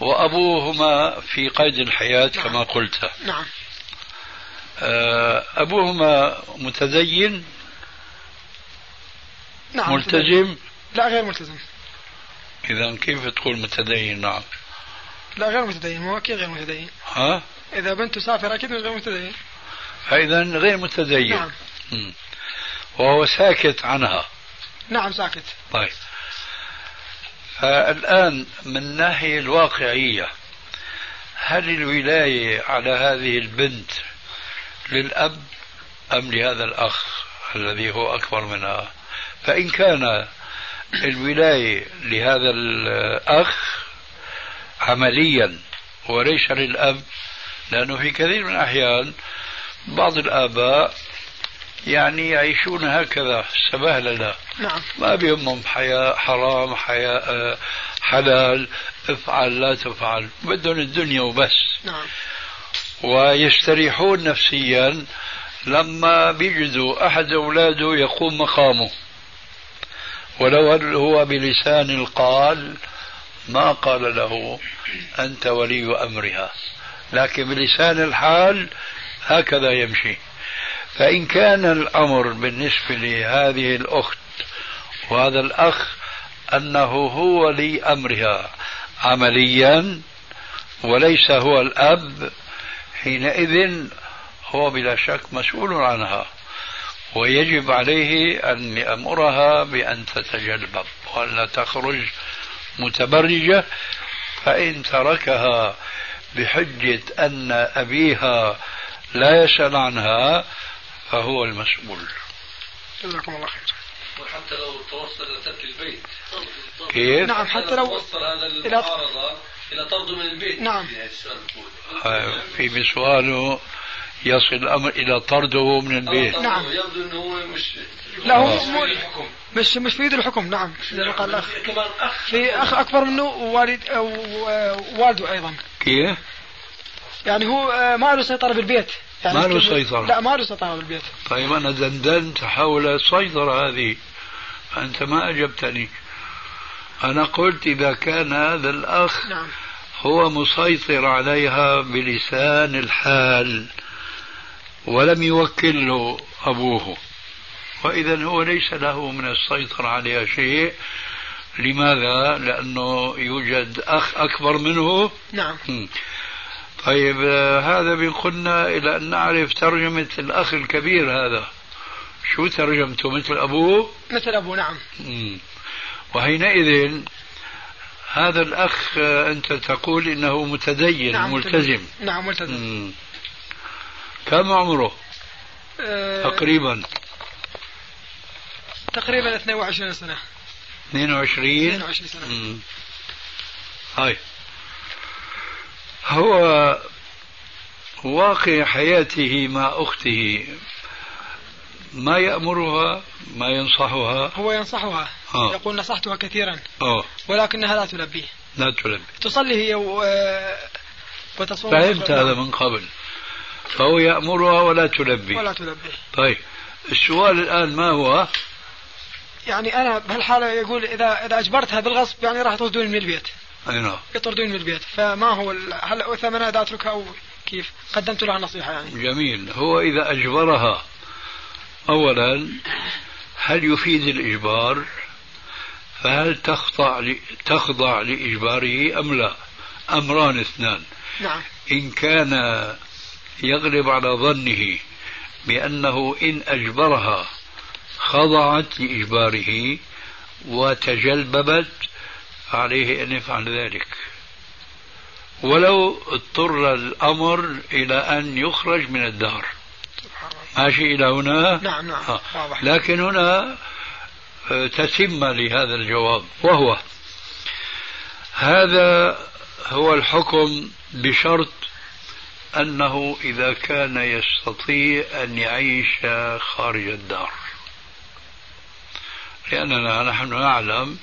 وأبوهما في قيد الحياة نعم. كما قلت. نعم. آه، أبوهما متدين نعم. ملتزم؟ لا غير ملتزم. إذا كيف تقول متدين نعم. لا غير متدين هو أكيد غير متدين ها؟ إذا بنت تسافر أكيد غير متدين فإذا غير متدين نعم. وهو ساكت عنها. نعم ساكت. طيب. فالآن من الناحية الواقعية هل الولاية على هذه البنت للأب أم لهذا الأخ الذي هو أكبر منها؟ فإن كان الولاية لهذا الأخ عمليا وليس للأب لأنه في كثير من الأحيان بعض الآباء يعني يعيشون هكذا سبهللة نعم. ما بيهمهم حياة حرام حياة حلال. افعل لا تفعل. بدهم الدنيا وبس. نعم. ويستريحون نفسيا لما بيجدوا أحد أولاده يقوم مقامه. ولو هو بلسان القال ما قال له أنت ولي أمرها. لكن بلسان الحال هكذا يمشي. فإن كان الأمر بالنسبة لهذه الأخت وهذا الأخ أنه هو لي أمرها عمليا وليس هو الأب حينئذ هو بلا شك مسؤول عنها ويجب عليه أن يأمرها بأن تتجلبب وأن تخرج متبرجة. فإن تركها بحجة أن أبيها لا يسأل عنها فهو المسؤول. جزاكم الله خير. وحتى لو توصل إلى ترك البيت. كيف؟ نعم حتى لو توصل هذا المعارضة إلى طرده من البيت. نعم. في سؤاله يصل الأمر إلى طرده من البيت. نعم. يبدو إنه هو مش لا هو مش مش في ايد الحكم. نعم. زي ما قال الأخ. في أخ أكبر منه ووالد ووالده أيضا. كيف؟ يعني هو ما له سيطرة بالبيت. يعني ما له سيطرة. لا ما له سيطرة بالبيت. طيب أنا دندنت حول السيطرة هذه. أنت ما أجبتني. أنا قلت إذا كان هذا الأخ نعم. هو مسيطر عليها بلسان الحال ولم يوكل له أبوه. وإذا هو ليس له من السيطرة عليها شيء. لماذا؟ لأنه يوجد أخ أكبر منه؟ نعم. طيب هذا بينقلنا إلى أن نعرف ترجمة الأخ الكبير هذا. شو ترجمته؟ مثل أبوه؟ مثل أبوه نعم. مم. وحينئذ هذا الأخ أنت تقول إنه متدين نعم ملتزم. نعم ملتزم. مم. كم عمره؟ أه تقريبا. تقريبا 22 سنة. 22 22 سنة. مم. هاي. هو واقع حياته مع أخته. ما يأمرها ما ينصحها. هو ينصحها. آه. يقول نصحتها كثيرا. أوه. ولكنها لا تلبيه. لا تلبي. تصلي هي و... وتصوم. فهمت هذا من قبل. فهو يأمرها ولا تلبي. ولا تلبي. طيب. السؤال الآن ما هو؟ يعني أنا بهالحالة يقول إذا إذا أجبرتها بالغصب يعني راح تطردوني من البيت أي نعم. يطردوني من البيت. فما هو ال... هل ثمنها إذا أتركها أو كيف؟ قدمت لها نصيحة يعني. جميل. هو إذا أجبرها أولا هل يفيد الإجبار؟ فهل تخضع ل... تخضع لإجباره أم لا؟ أمران اثنان. نعم. إن كان يغلب على ظنه بأنه إن أجبرها خضعت لإجباره وتجلببت عليه أن يفعل ذلك. ولو اضطر الأمر إلى أن يخرج من الدار. ماشي إلى هنا؟ نعم نعم. آه. واضح. لكن هنا تتمة لهذا الجواب وهو هذا هو الحكم بشرط أنه إذا كان يستطيع أن يعيش خارج الدار. لأننا نحن نعلم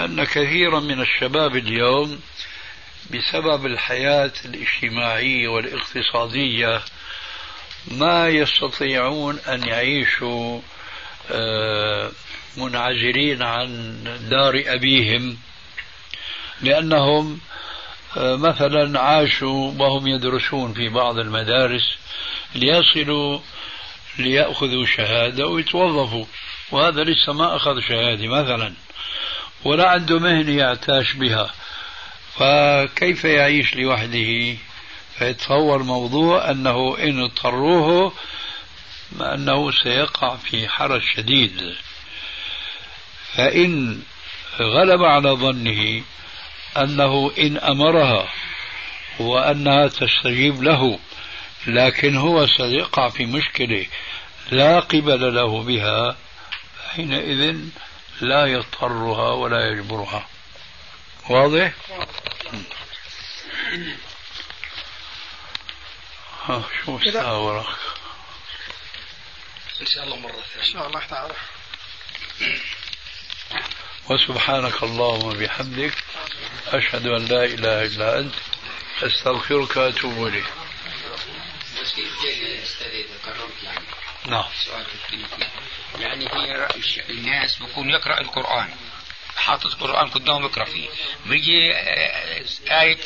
أن كثيرا من الشباب اليوم بسبب الحياة الاجتماعية والاقتصادية ما يستطيعون أن يعيشوا منعزلين عن دار أبيهم لأنهم مثلا عاشوا وهم يدرسون في بعض المدارس ليصلوا ليأخذوا شهادة ويتوظفوا وهذا لسه ما أخذ شهادة مثلا. ولا عنده مهنة يعتاش بها. فكيف يعيش لوحده؟ فيتصور موضوع أنه إن اضطروه أنه سيقع في حرج شديد. فإن غلب على ظنه أنه إن أمرها وأنها تستجيب له لكن هو سيقع في مشكلة لا قبل له بها حينئذ لا يضطرها ولا يجبرها. واضح؟ ها شو وراك؟ إن شاء الله مرة ثانية. إن شاء الله تعالى. وسبحانك اللهم وبحمدك أشهد أن لا إله إلا أنت أستغفرك وأتوب إليك. بس كيف يعني؟ نعم. سؤال يعني هي الناس بيكون يقرأ القرآن. حاطط قرآن قدامه يقرأ فيه. بيجي آه، آية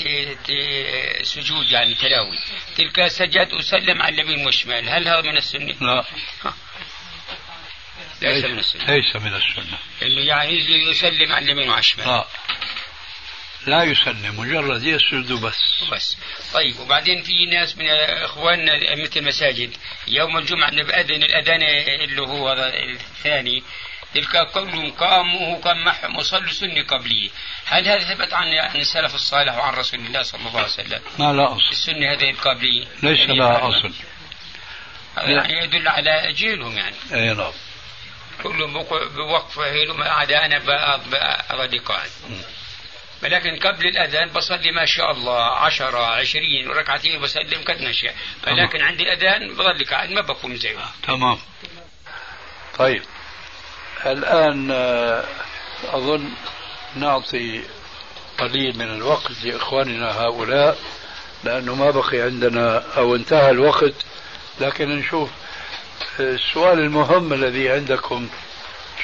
سجود يعني تلاوي. تلك سجد وسلم على اليمين والشمال. هل هذا من السنة؟ لا. ليس من السنة. ليس من السنة. انه يعني يجي يسلم على اليمين وعلى الشمال. لا يسلم مجرد يسجد بس بس طيب وبعدين في ناس من إخواننا مثل المساجد يوم الجمعة بأذن الأذان اللي هو الثاني تلك كلهم قاموا وهو كان معهم وصلوا سنه قبليه هل هذا ثبت عن عن السلف الصالح وعن رسول الله صلى الله عليه وسلم؟ ما لا أصل. السنة هذه القابليه ليس يعني لها أصل. هذا يعني يدل على جيلهم يعني. أي نعم. كلهم بوقف ما عدا أنا بغدي قاعد ولكن قبل الأذان بصلي ما شاء الله عشرة عشرين ركعتين بسلم قد نشاء ولكن عند الأذان بظل قاعد ما بقوم زيه تمام. طيب. الآن آه، أظن نعطي قليل من الوقت لإخواننا هؤلاء لأنه ما بقي عندنا أو انتهى الوقت. لكن نشوف آه، السؤال المهم الذي عندكم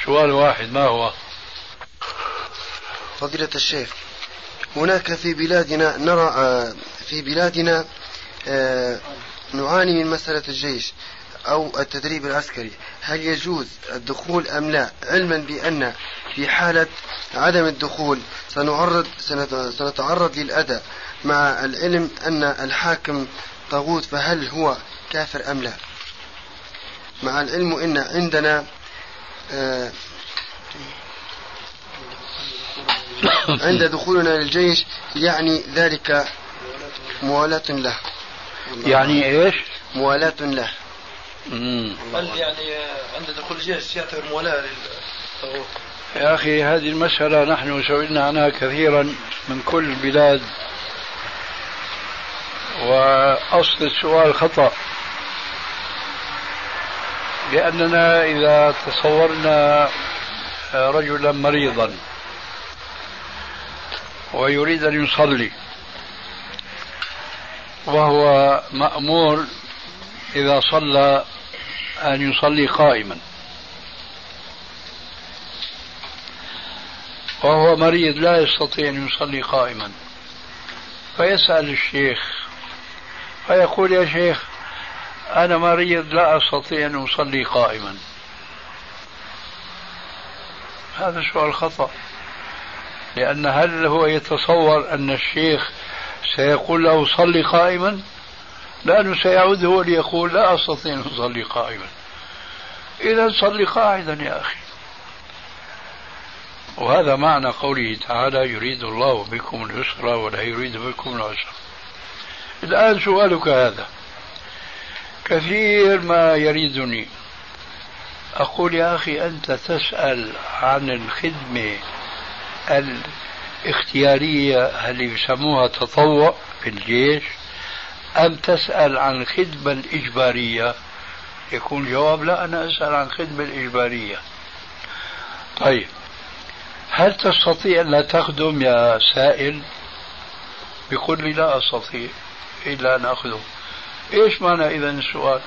سؤال واحد ما هو؟ فضيلة الشيخ هناك في بلادنا نرى آه، في بلادنا آه، نعاني من مسألة الجيش أو التدريب العسكري. هل يجوز الدخول أم لا؟ علما بأن في حالة عدم الدخول سنعرض سنتعرض للأذى مع العلم أن الحاكم طاغوت فهل هو كافر أم لا؟ مع العلم أن عندنا آه، *coughs* عند دخولنا للجيش يعني ذلك موالاة له. يعني إيش؟ موالاة له. هل يعني عند دخول الجيش يعتبر مولاة للطاغوت؟ يا أخي هذه المسألة نحن سئلنا عنها كثيرا من كل البلاد. وأصل السؤال خطأ. لأننا إذا تصورنا رجلا مريضا. ويريد أن يصلي. وهو مأمور إذا صلى أن يصلي قائما. وهو مريض لا يستطيع أن يصلي قائما. فيسأل الشيخ فيقول يا شيخ أنا مريض لا أستطيع أن أصلي قائما. هذا سؤال خطأ. لأن هل هو يتصور أن الشيخ سيقول له صلي قائما؟ لأنه سيعود هو ليقول لا أستطيع أن أصلي قائما. إذا صلي قاعدا يا أخي. وهذا معنى قوله تعالى يريد الله بكم اليسر ولا يريد بكم العسر. الآن سؤالك هذا. كثير ما يريدني. أقول يا أخي أنت تسأل عن الخدمة الاختيارية اللي يسموها تطوع في الجيش أم تسأل عن الخدمة الإجبارية؟ يكون جواب لا أنا أسأل عن الخدمة الإجبارية. طيب هل تستطيع أن لا تخدم يا سائل؟ يقول لي لا أستطيع إلا أن أخدم. إيش معنى إذا السؤال؟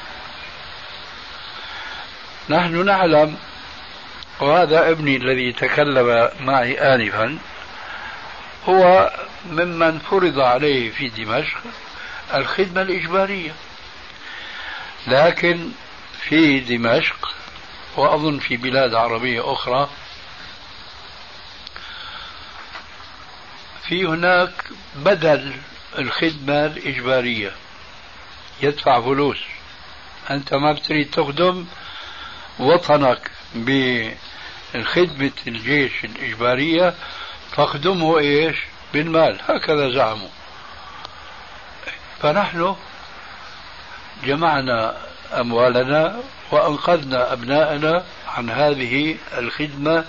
نحن نعلم وهذا ابني الذي تكلم معي آنفا هو ممن فرض عليه في دمشق الخدمة الإجبارية. لكن في دمشق وأظن في بلاد عربية أخرى في هناك بدل الخدمة الإجبارية. يدفع فلوس. أنت ما بتريد تخدم وطنك بخدمة الجيش الإجبارية فاخدمه إيش؟ بالمال. هكذا زعموا. فنحن جمعنا أموالنا وأنقذنا أبناءنا عن هذه الخدمة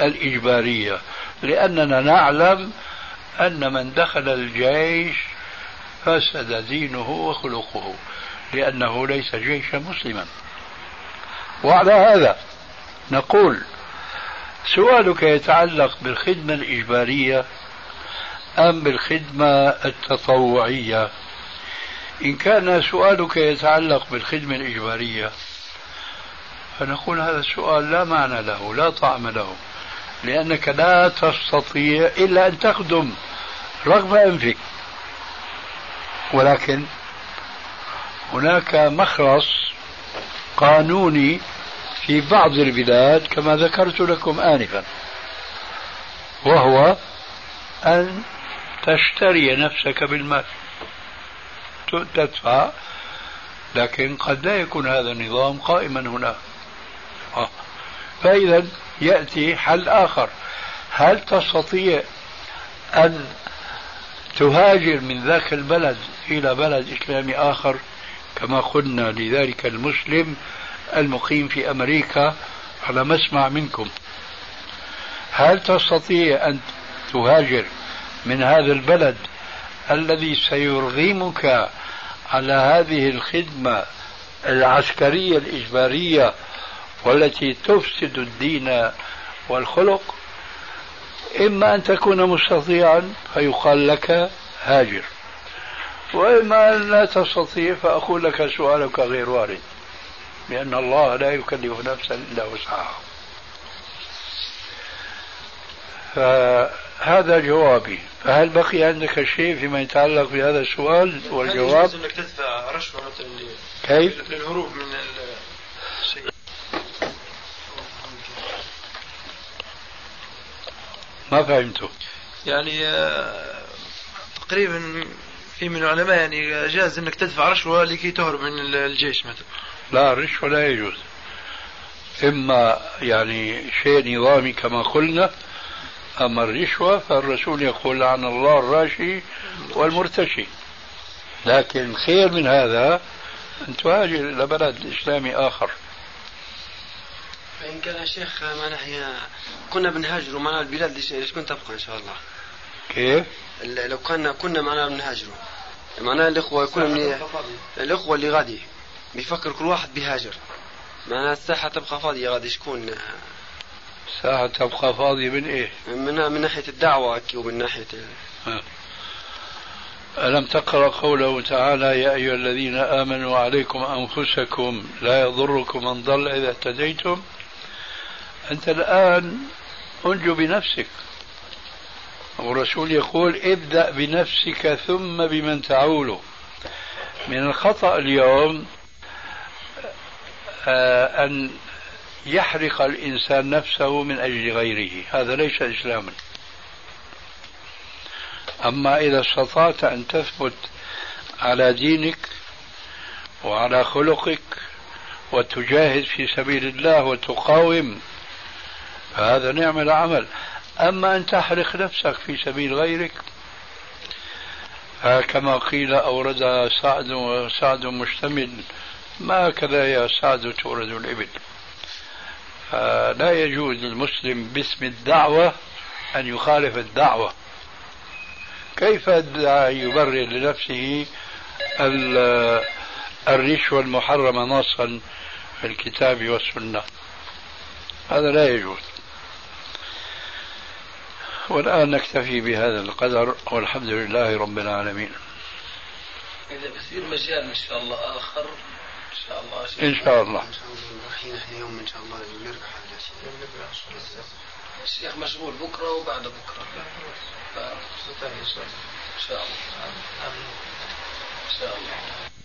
الإجبارية لأننا نعلم أن من دخل الجيش فسد دينه وخلقه لأنه ليس جيشا مسلما. وعلى هذا نقول سؤالك يتعلق بالخدمة الإجبارية أم بالخدمة التطوعية؟ إن كان سؤالك يتعلق بالخدمة الإجبارية فنقول هذا السؤال لا معنى له لا طعم له لأنك لا تستطيع إلا أن تخدم رغم أنفك. ولكن هناك مخرص قانوني في بعض البلاد كما ذكرت لكم آنفا وهو أن تشتري نفسك بالمال. تدفع لكن قد لا يكون هذا النظام قائما هنا. آه. فإذا يأتي حل آخر. هل تستطيع أن تهاجر من ذاك البلد إلى بلد إسلامي آخر؟ كما قلنا لذلك المسلم المقيم في أمريكا على مسمع منكم. هل تستطيع أن تهاجر من هذا البلد الذي سيرغمك على هذه الخدمة العسكرية الإجبارية والتي تفسد الدين والخلق؟ إما أن تكون مستطيعا فيقال لك هاجر. وإما أن لا تستطيع فأقول لك سؤالك غير وارد. لأن الله لا يكلف نفسا إلا وسعها. فهذا جوابي. فهل بقي عندك شيء فيما يتعلق بهذا السؤال؟ والجواب؟ هل انك تدفع رشوة مثلا كيف؟ للهروب من الشيء ما فهمته. يعني آه، تقريبا في من العلماء يعني جاز إنك تدفع رشوة لكي تهرب من الجيش مثلا. لا الرشوه لا يجوز. إما يعني شيء نظامي كما قلنا أما الرشوة فالرسول يقول عن الله الراشي والمرتشي. لكن خير من هذا أن تهاجر إلى بلد إسلامي آخر. فإن كان يا شيخ ما نحن كنا بنهاجروا معنا البلاد ليش كنت تبقى إن شاء الله؟ كيف؟ لو كنا كنا معنا بنهاجروا. معناها الإخوة يكونوا من الإخوة اللي غادي. بيفكر كل واحد بيهاجر. معناها الساحة تبقى فاضية غادي شكون؟ الساحة تبقى فاضية من إيه؟ من من ناحية الدعوة ومن ناحية ألم تقرأ قوله تعالى يا أيها الذين آمنوا عليكم أنفسكم لا يضركم من ضل إذا اهتديتم. أنت الآن أنجو بنفسك. والرسول يقول ابدأ بنفسك ثم بمن تعول من الخطأ اليوم آه، أن يحرق الإنسان نفسه من أجل غيره. هذا ليس إسلاما. أما إذا استطعت أن تثبت على دينك وعلى خلقك وتجاهد في سبيل الله وتقاوم فهذا نعم العمل. أما أن تحرق نفسك في سبيل غيرك كما قيل أورد سعد وسعد مشتمل ما هكذا يا سعد تورد الإبل فلا يجوز للمسلم باسم الدعوة أن يخالف الدعوة. كيف يبرر لنفسه الرشوة المحرمة نصا في الكتاب والسنة؟ هذا لا يجوز. والآن نكتفي بهذا القدر والحمد لله رب العالمين. إذا بصير مجال إن شاء الله آخر إن شاء الله. إن شاء الله. رايحين إحنا يوم إن شاء الله نرجع الشيخ مشغول بكرة وبعد بكرة. إن شاء الله. إن شاء الله.